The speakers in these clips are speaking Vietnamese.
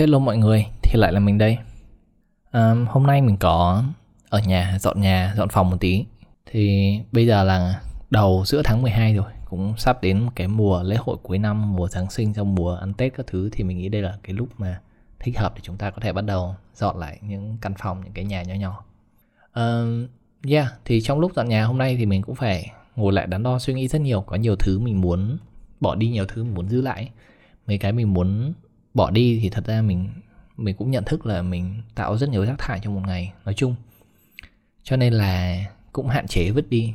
Hello mọi người, thì lại là mình đây. À, hôm nay mình có ở nhà dọn nhà, dọn phòng một tí. Thì bây giờ là đầu giữa tháng 12 rồi, cũng sắp đến cái mùa lễ hội cuối năm, mùa Giáng sinh, trong mùa ăn Tết các thứ thì mình nghĩ đây là cái lúc mà thích hợp để chúng ta có thể bắt đầu dọn lại những căn phòng, những cái nhà nhỏ nhỏ. À, yeah, thì trong lúc dọn nhà hôm nay thì mình cũng phải ngồi lại đắn đo suy nghĩ rất nhiều, có nhiều thứ mình muốn bỏ đi, nhiều thứ mình muốn giữ lại. Mấy cái mình muốn bỏ đi thì thật ra mình mình cũng nhận thức là mình tạo rất nhiều rác thải trong một ngày nói chung. Cho nên là cũng hạn chế vứt đi.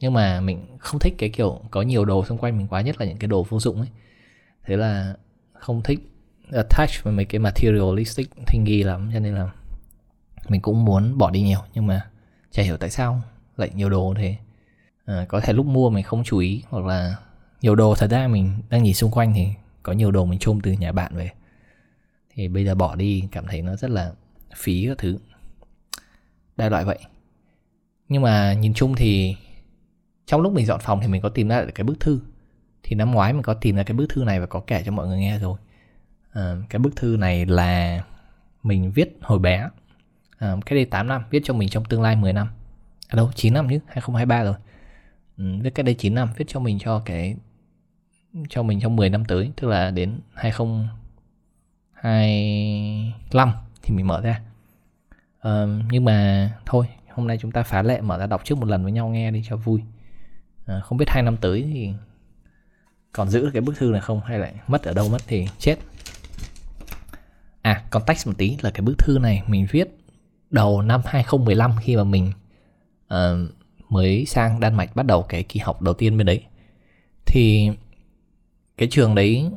Nhưng mà mình không thích cái kiểu có nhiều đồ xung quanh mình quá nhất là những cái đồ vô dụng ấy. Thế là không thích attach với mấy cái materialistic thingy lắm cho nên là mình cũng muốn bỏ đi nhiều. Nhưng mà chả hiểu tại sao lại nhiều đồ thế. À, có thể lúc mua mình không chú ý hoặc là nhiều đồ thật ra mình đang nhìn xung quanh thì có nhiều đồ mình trôm từ nhà bạn về. Thì bây giờ bỏ đi cảm thấy nó rất là phí các thứ. Đại loại vậy. Nhưng mà nhìn chung thì trong lúc mình dọn phòng thì mình có tìm ra được cái bức thư. Thì năm ngoái mình có tìm ra cái bức thư này và có kể cho mọi người nghe rồi. À, cái bức thư này là mình viết hồi bé. Ờ, à, cái đây 8 năm viết cho mình trong tương lai 10 năm. À đâu 9 năm chứ 2023 rồi. Ừ, viết cái đây 9 năm viết cho mình cho cái cho mình trong 10 năm tới tức là đến 2025 thì mình mở ra. Uh, nhưng mà thôi hôm nay chúng ta phá lệ mở ra đọc trước một lần với nhau nghe đi cho vui. Uh, không biết hai năm tới thì còn giữ cái bức thư này không hay lại mất ở đâu mất thì chết. À context một tí là cái bức thư này mình viết đầu năm 2015 khi mà mình uh, mới sang Đan Mạch bắt đầu cái kỳ học đầu tiên bên đấy. Thì cái trường đấy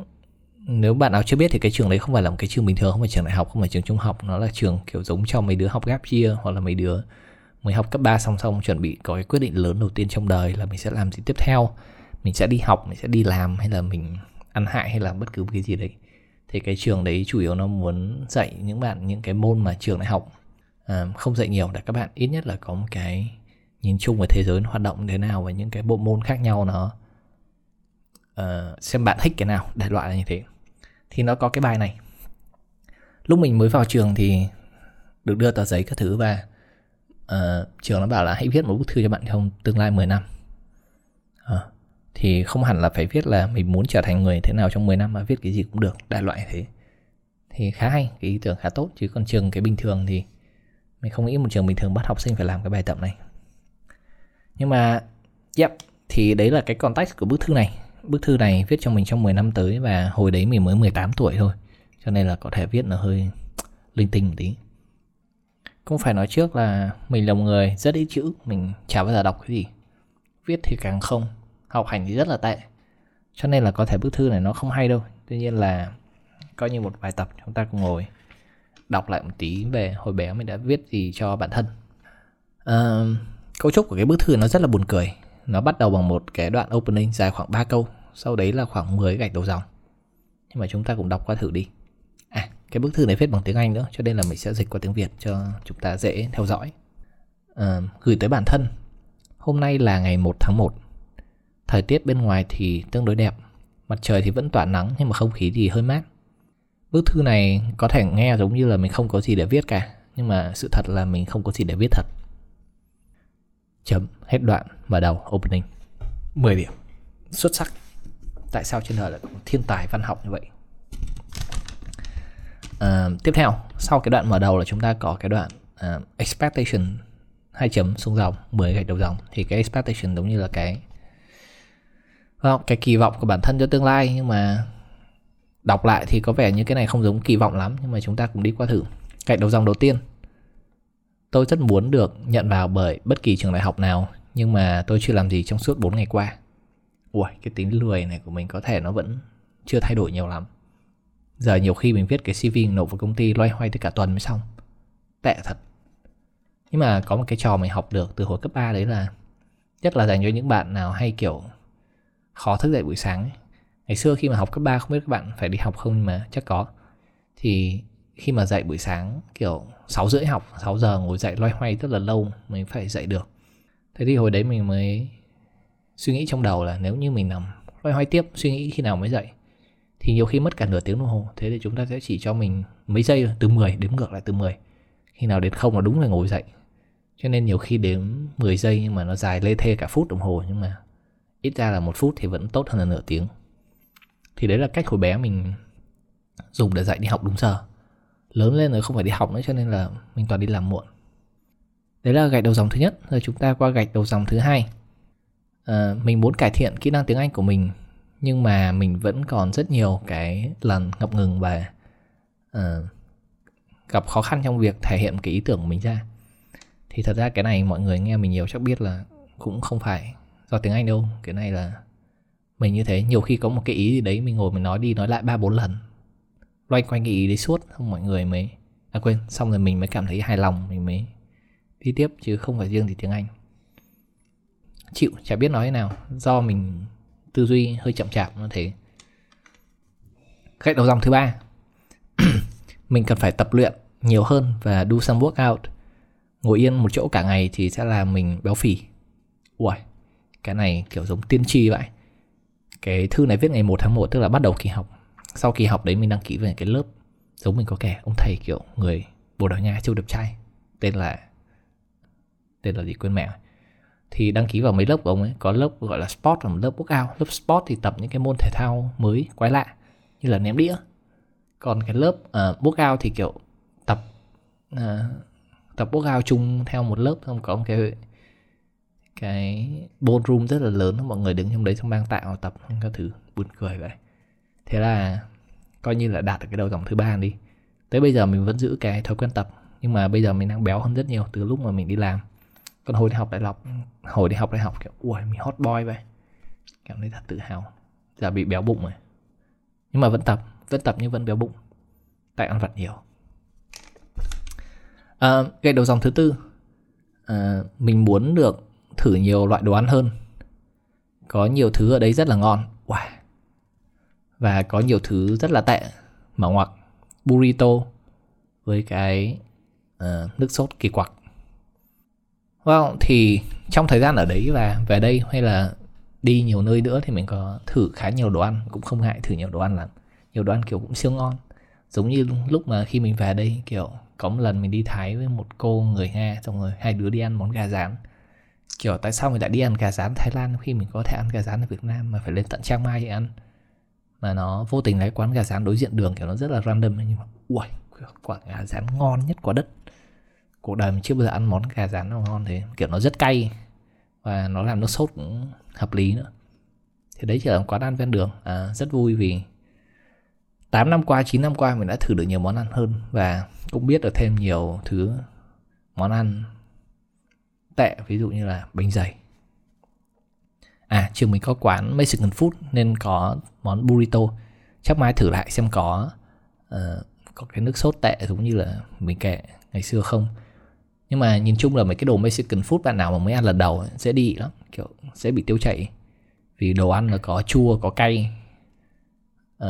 nếu bạn nào chưa biết thì cái trường đấy không phải là một cái trường bình thường không phải trường đại học không phải trường trung học. Nó là trường kiểu giống cho mấy đứa học gap year hoặc là mấy đứa mới học cấp 3 song song chuẩn bị có cái quyết định lớn đầu tiên trong đời là mình sẽ làm gì tiếp theo. Mình sẽ đi học mình sẽ đi làm hay là mình ăn hại hay là bất cứ cái gì đấy. Thì cái trường đấy chủ yếu nó muốn dạy những bạn những cái môn mà trường đại học à, không dạy nhiều. Để các bạn ít nhất là có một cái nhìn chung về thế giới nó hoạt động thế nào và những cái bộ môn khác nhau nó uh, xem bạn thích cái nào đại loại là như thế. Thì nó có cái bài này. Lúc mình mới vào trường thì được đưa tờ giấy các thứ và uh, trường nó bảo là hãy viết một bức thư cho bạn trong tương lai 10 năm. Uh, thì không hẳn là phải viết là mình muốn trở thành người thế nào trong 10 năm mà viết cái gì cũng được đại loại thế. Thì khá hay cái ý tưởng khá tốt chứ còn trường cái bình thường thì mình không nghĩ một trường bình thường bắt học sinh phải làm cái bài tập này. Nhưng mà yep thì đấy là cái context của bức thư này bức thư này viết cho mình trong 10 năm tới và hồi đấy mình mới 18 tuổi thôi. Cho nên là có thể viết nó hơi linh tinh một tí. Cũng phải nói trước là mình là một người rất ít chữ mình chả bao giờ đọc cái gì. Viết thì càng không học hành thì rất là tệ. Cho nên là có thể bức thư này nó không hay đâu. Tuy nhiên là coi như một bài tập chúng ta cùng ngồi đọc lại một tí về hồi bé mình đã viết gì cho bản thân. À, cấu trúc của cái bức thư nó rất là buồn cười nó bắt đầu bằng một cái đoạn opening dài khoảng 3 câu sau đấy là khoảng 10 gạch đầu dòng. Nhưng mà chúng ta cũng đọc qua thử đi. À cái bức thư này viết bằng tiếng Anh nữa cho nên là mình sẽ dịch qua tiếng Việt cho chúng ta dễ theo dõi. À, gửi tới bản thân. Hôm nay là ngày 1 tháng 1 thời tiết bên ngoài thì tương đối đẹp. Mặt trời thì vẫn tỏa nắng nhưng mà không khí thì hơi mát. Bức thư này có thể nghe giống như là mình không có gì để viết cả nhưng mà sự thật là mình không có gì để viết thật chấm hết đoạn mở đầu opening. 10 điểm. Xuất sắc. Tại sao trên đời lại có thiên tài văn học như vậy? À, tiếp theo sau cái đoạn mở đầu là chúng ta có cái đoạn uh, expectation hai chấm xuống dòng 10 gạch đầu dòng. Thì cái expectation giống như là cái không, cái kỳ vọng của bản thân cho tương lai. Nhưng mà đọc lại thì có vẻ như cái này không giống kỳ vọng lắm. Nhưng mà chúng ta cùng đi qua thử. Gạch đầu dòng đầu tiên Tôi rất muốn được nhận vào bởi bất kỳ trường đại học nào Nhưng mà tôi chưa làm gì trong suốt 4 ngày qua. Ui, cái tính lười này của mình có thể nó vẫn chưa thay đổi nhiều lắm. Giờ nhiều khi mình viết cái CV nộp vào công ty loay hoay tới cả tuần mới xong. Tệ thật. Nhưng mà có một cái trò mình học được từ hồi cấp 3 đấy là Nhất là dành cho những bạn nào hay kiểu khó thức dậy buổi sáng ấy. Ngày xưa khi mà học cấp 3 không biết các bạn phải đi học không nhưng mà chắc có. Thì khi mà dậy buổi sáng, kiểu 6 rưỡi học 6 giờ ngồi dậy loay hoay rất là lâu mình phải dậy được. Thế thì hồi đấy mình mới suy nghĩ trong đầu là nếu như mình nằm loay hoay tiếp, suy nghĩ khi nào mới dậy, thì nhiều khi mất cả nửa tiếng đồng hồ. Thế thì chúng ta sẽ chỉ cho mình mấy giây từ 10 đếm ngược lại từ 10 khi nào đến không là đúng là ngồi dậy. Cho nên nhiều khi đếm 10 giây nhưng mà nó dài lê thê cả phút đồng hồ, nhưng mà ít ra là một phút thì vẫn tốt hơn là nửa tiếng. Thì đấy là cách hồi bé mình dùng để dạy đi học đúng giờ lớn lên rồi không phải đi học nữa cho nên là mình toàn đi làm muộn. Đấy là gạch đầu dòng thứ nhất. Rồi chúng ta qua gạch đầu dòng thứ hai. À, mình muốn cải thiện kỹ năng tiếng anh của mình nhưng mà mình vẫn còn rất nhiều cái lần ngập ngừng và uh, gặp khó khăn trong việc thể hiện cái ý tưởng của mình ra. Thì thật ra cái này mọi người nghe mình nhiều chắc biết là cũng không phải do tiếng anh đâu. Cái này là mình như thế nhiều khi có một cái ý gì đấy mình ngồi mình nói đi nói lại ba bốn lần loanh quanh cái ý đấy suốt không mọi người mới à quên, xong rồi mình mới cảm thấy hài lòng, mình mới đi tiếp, chứ không phải riêng thì tiếng anh. Chịu, chả biết nói thế nào, do mình tư duy hơi chậm chạp nó thế. Cách đầu dòng thứ ba, mình cần phải tập luyện nhiều hơn và do some workout. Ngồi yên một chỗ cả ngày thì sẽ làm mình béo phì. Ui cái này kiểu giống tiên tri vậy. Cái thư này viết ngày 1 tháng 1 tức là bắt đầu kỳ học sau kỳ học đấy mình đăng ký về cái lớp giống mình có kẻ ông thầy kiểu người bồ đào nha châu đẹp trai tên là tên là gì quên mẹ thì đăng ký vào mấy lớp của ông ấy có lớp gọi là sport và một lớp workout lớp sport thì tập những cái môn thể thao mới quái lạ như là ném đĩa. Còn cái lớp à, uh, workout thì kiểu tập uh, tập workout chung theo một lớp không có một cái cái ballroom rất là lớn mọi người đứng trong đấy xong mang tạo tập các thứ buồn cười vậy thế là coi như là đạt được cái đầu dòng thứ ba đi. Tới bây giờ mình vẫn giữ cái thói quen tập nhưng mà bây giờ mình đang béo hơn rất nhiều từ lúc mà mình đi làm. Còn hồi đi học đại học hồi đi học đại học kiểu ui mình hot boy vậy. Cảm thấy thật tự hào. Giờ bị béo bụng rồi. Nhưng mà vẫn tập vẫn tập nhưng vẫn béo bụng. Tại ăn vặt nhiều. À, cái đầu dòng thứ tư. À, mình muốn được thử nhiều loại đồ ăn hơn. Có nhiều thứ ở đấy rất là ngon. Wow và có nhiều thứ rất là tệ. Mà ngoặc burrito với cái uh, nước sốt kỳ quặc. Wow, thì trong thời gian ở đấy và về đây hay là đi nhiều nơi nữa thì mình có thử khá nhiều đồ ăn cũng không ngại thử nhiều đồ ăn lắm. Nhiều đồ ăn kiểu cũng siêu ngon. Giống như lúc mà khi mình về đây kiểu có một lần mình đi Thái với một cô người Nga xong rồi hai đứa đi ăn món gà rán. Kiểu tại sao mình lại đi ăn gà rán Thái Lan khi mình có thể ăn gà rán ở Việt Nam mà phải lên tận Chiang Mai để ăn? Mà nó vô tình lấy quán gà rán đối diện đường kiểu nó rất là random nhưng mà ui quả gà rán ngon nhất quả đất. Cuộc đời mình chưa bao giờ ăn món gà rán nào ngon thế. Kiểu nó rất cay và nó làm nước sốt cũng hợp lý nữa. Thì đấy chỉ là quán ăn ven đường à, rất vui vì 8 năm qua 9 năm qua mình đã thử được nhiều món ăn hơn và cũng biết được thêm nhiều thứ món ăn tệ ví dụ như là bánh dày à trường mình có quán Mexican food nên có món burrito. Chắc mai thử lại xem có uh, có cái nước sốt tệ giống như là mình kể ngày xưa không. Nhưng mà nhìn chung là mấy cái đồ Mexican food bạn nào mà mới ăn lần đầu sẽ đi lắm kiểu sẽ bị tiêu chảy. Vì đồ ăn là có chua có cay. Uh,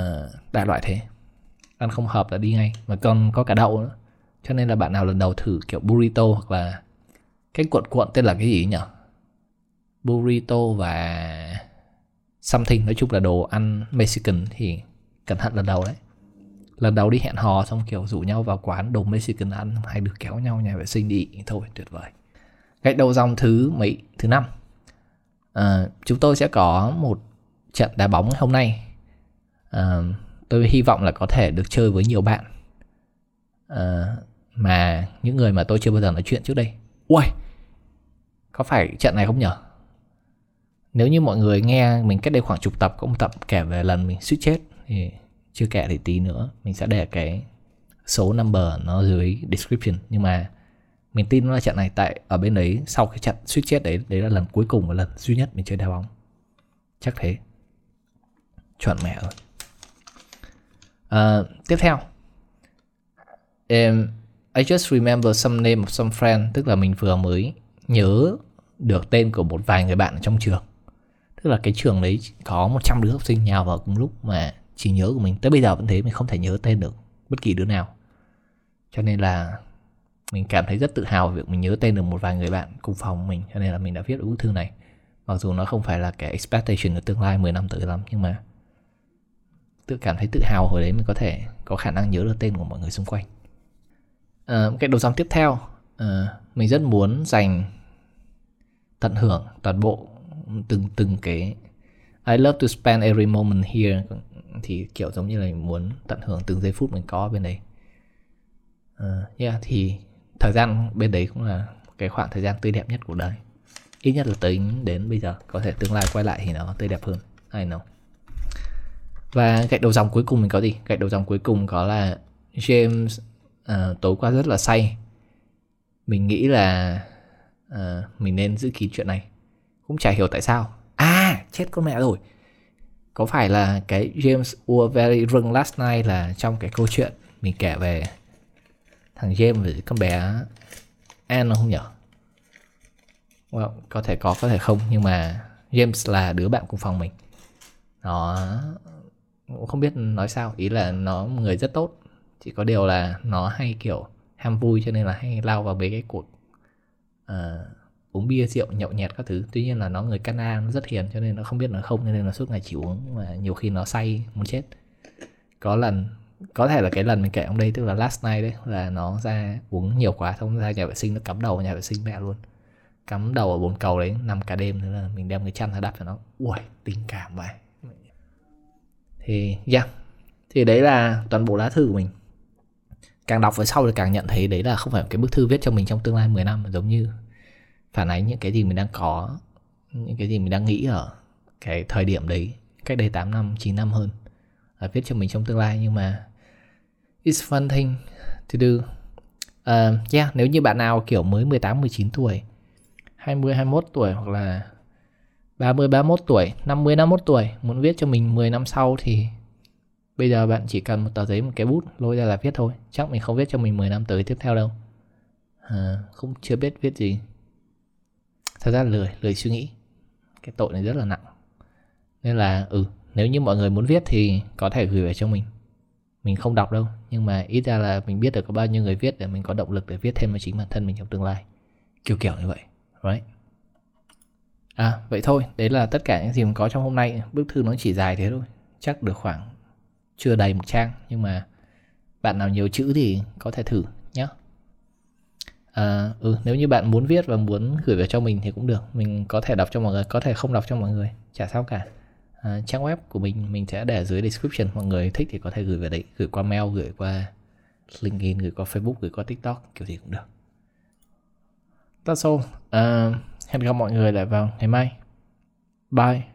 đại loại thế. Ăn không hợp là đi ngay. Mà còn có cả đậu nữa. Cho nên là bạn nào lần đầu thử kiểu burrito hoặc là cái cuộn cuộn tên là cái gì nhỉ burrito và something nói chung là đồ ăn Mexican thì cẩn thận lần đầu đấy. Lần đầu đi hẹn hò xong kiểu rủ nhau vào quán đồ Mexican ăn hay được kéo nhau nhà vệ sinh đi thôi tuyệt vời. Gạch đầu dòng thứ mấy? Thứ năm. À, chúng tôi sẽ có một trận đá bóng hôm nay. À, tôi hy vọng là có thể được chơi với nhiều bạn. À, mà những người mà tôi chưa bao giờ nói chuyện trước đây. Ui có phải trận này không nhở? Nếu như mọi người nghe mình cách đây khoảng chục tập có một tập kể về lần mình suýt chết thì chưa kể thì tí nữa mình sẽ để cái số number nó dưới description. Nhưng mà mình tin nó là trận này tại ở bên đấy sau cái trận suýt chết đấy đấy là lần cuối cùng và lần duy nhất mình chơi đá bóng. Chắc thế. Chuẩn mẹ rồi. À, tiếp theo. Um, I just remember some name of some friend tức là mình vừa mới nhớ được tên của một vài người bạn ở trong trường tức là cái trường đấy có 100 đứa học sinh nhào vào cùng lúc mà trí nhớ của mình. Tới bây giờ vẫn thế mình không thể nhớ tên được bất kỳ đứa nào. Cho nên là mình cảm thấy rất tự hào về việc mình nhớ tên được một vài người bạn cùng phòng mình. Cho nên là mình đã viết bức thư này. Mặc dù nó không phải là cái expectation ở tương lai 10 năm tới lắm nhưng mà tự cảm thấy tự hào hồi đấy mình có thể có khả năng nhớ được tên của mọi người xung quanh. À, cái đầu dòng tiếp theo. À, mình rất muốn dành tận hưởng toàn bộ từng từng cái. I love to spend every moment here. Thì kiểu giống như là mình muốn tận hưởng từng giây phút mình có bên đấy. Uh, yeah thì thời gian bên đấy cũng là cái khoảng thời gian tươi đẹp nhất của đời. Ít nhất là tính đến bây giờ có thể tương lai quay lại thì nó tươi đẹp hơn. I know. Và gạch đầu dòng cuối cùng mình có gì? Gạch đầu dòng cuối cùng có là James uh, tối qua rất là say. Mình nghĩ là uh, mình nên giữ kín chuyện này cũng chả hiểu tại sao à chết con mẹ rồi có phải là cái James were very drunk last night là trong cái câu chuyện mình kể về thằng James với con bé Anne không nhỉ? Well, có thể có, có thể không nhưng mà James là đứa bạn cùng phòng mình. Nó cũng không biết nói sao, ý là nó người rất tốt. Chỉ có điều là nó hay kiểu ham vui cho nên là hay lao vào mấy cái cuộc uh, uống bia, rượu, nhậu nhẹt các thứ. Tuy nhiên là nó người Canada nó rất hiền, cho nên nó không biết là không, cho nên là suốt ngày chỉ uống mà nhiều khi nó say muốn chết. Có lần, có thể là cái lần mình kể ông đây, tức là last night đấy, là nó ra uống nhiều quá, xong ra nhà vệ sinh, nó cắm đầu vào nhà vệ sinh mẹ luôn. Cắm đầu ở bồn cầu đấy, nằm cả đêm nữa là mình đem cái chăn ra đắp cho nó. Ui tình cảm vậy thì yeah thì đấy là toàn bộ lá thư của mình. Càng đọc về sau thì càng nhận thấy đấy là không phải cái bức thư viết cho mình trong tương lai 10 năm giống như phản ánh những cái gì mình đang có những cái gì mình đang nghĩ ở cái thời điểm đấy cách đây 8 năm 9 năm hơn là viết cho mình trong tương lai. Nhưng mà it's fun thing to do. Uh, yeah nếu như bạn nào kiểu mới 18 19 tuổi 20 21 tuổi hoặc là 30 31 tuổi 50 51 tuổi muốn viết cho mình 10 năm sau thì bây giờ bạn chỉ cần một tờ giấy một cái bút lôi ra là viết thôi. Chắc mình không viết cho mình 10 năm tới tiếp theo đâu. À, không chưa biết viết gì thật ra lười lười suy nghĩ. Cái tội này rất là nặng. Nên là ừ nếu như mọi người muốn viết thì có thể gửi về cho mình. Mình không đọc đâu, nhưng mà ít ra là mình biết được có bao nhiêu người viết để mình có động lực để viết thêm cho chính bản thân mình trong tương lai. Kiểu kiểu như vậy, right? À vậy thôi, đấy là tất cả những gì mình có trong hôm nay. Bức thư nó chỉ dài thế thôi, chắc được khoảng chưa đầy một trang. Nhưng mà bạn nào nhiều chữ thì có thể thử à, ừ nếu như bạn muốn viết và muốn gửi về cho mình thì cũng được. Mình có thể đọc cho mọi người có thể không đọc cho mọi người chả sao cả. À, trang web của mình mình sẽ để dưới description. Mọi người thích thì có thể gửi về đấy gửi qua mail gửi qua linkedin gửi qua facebook gửi qua tiktok kiểu gì cũng được. That's all. À, hẹn gặp mọi người lại vào ngày mai. Bye.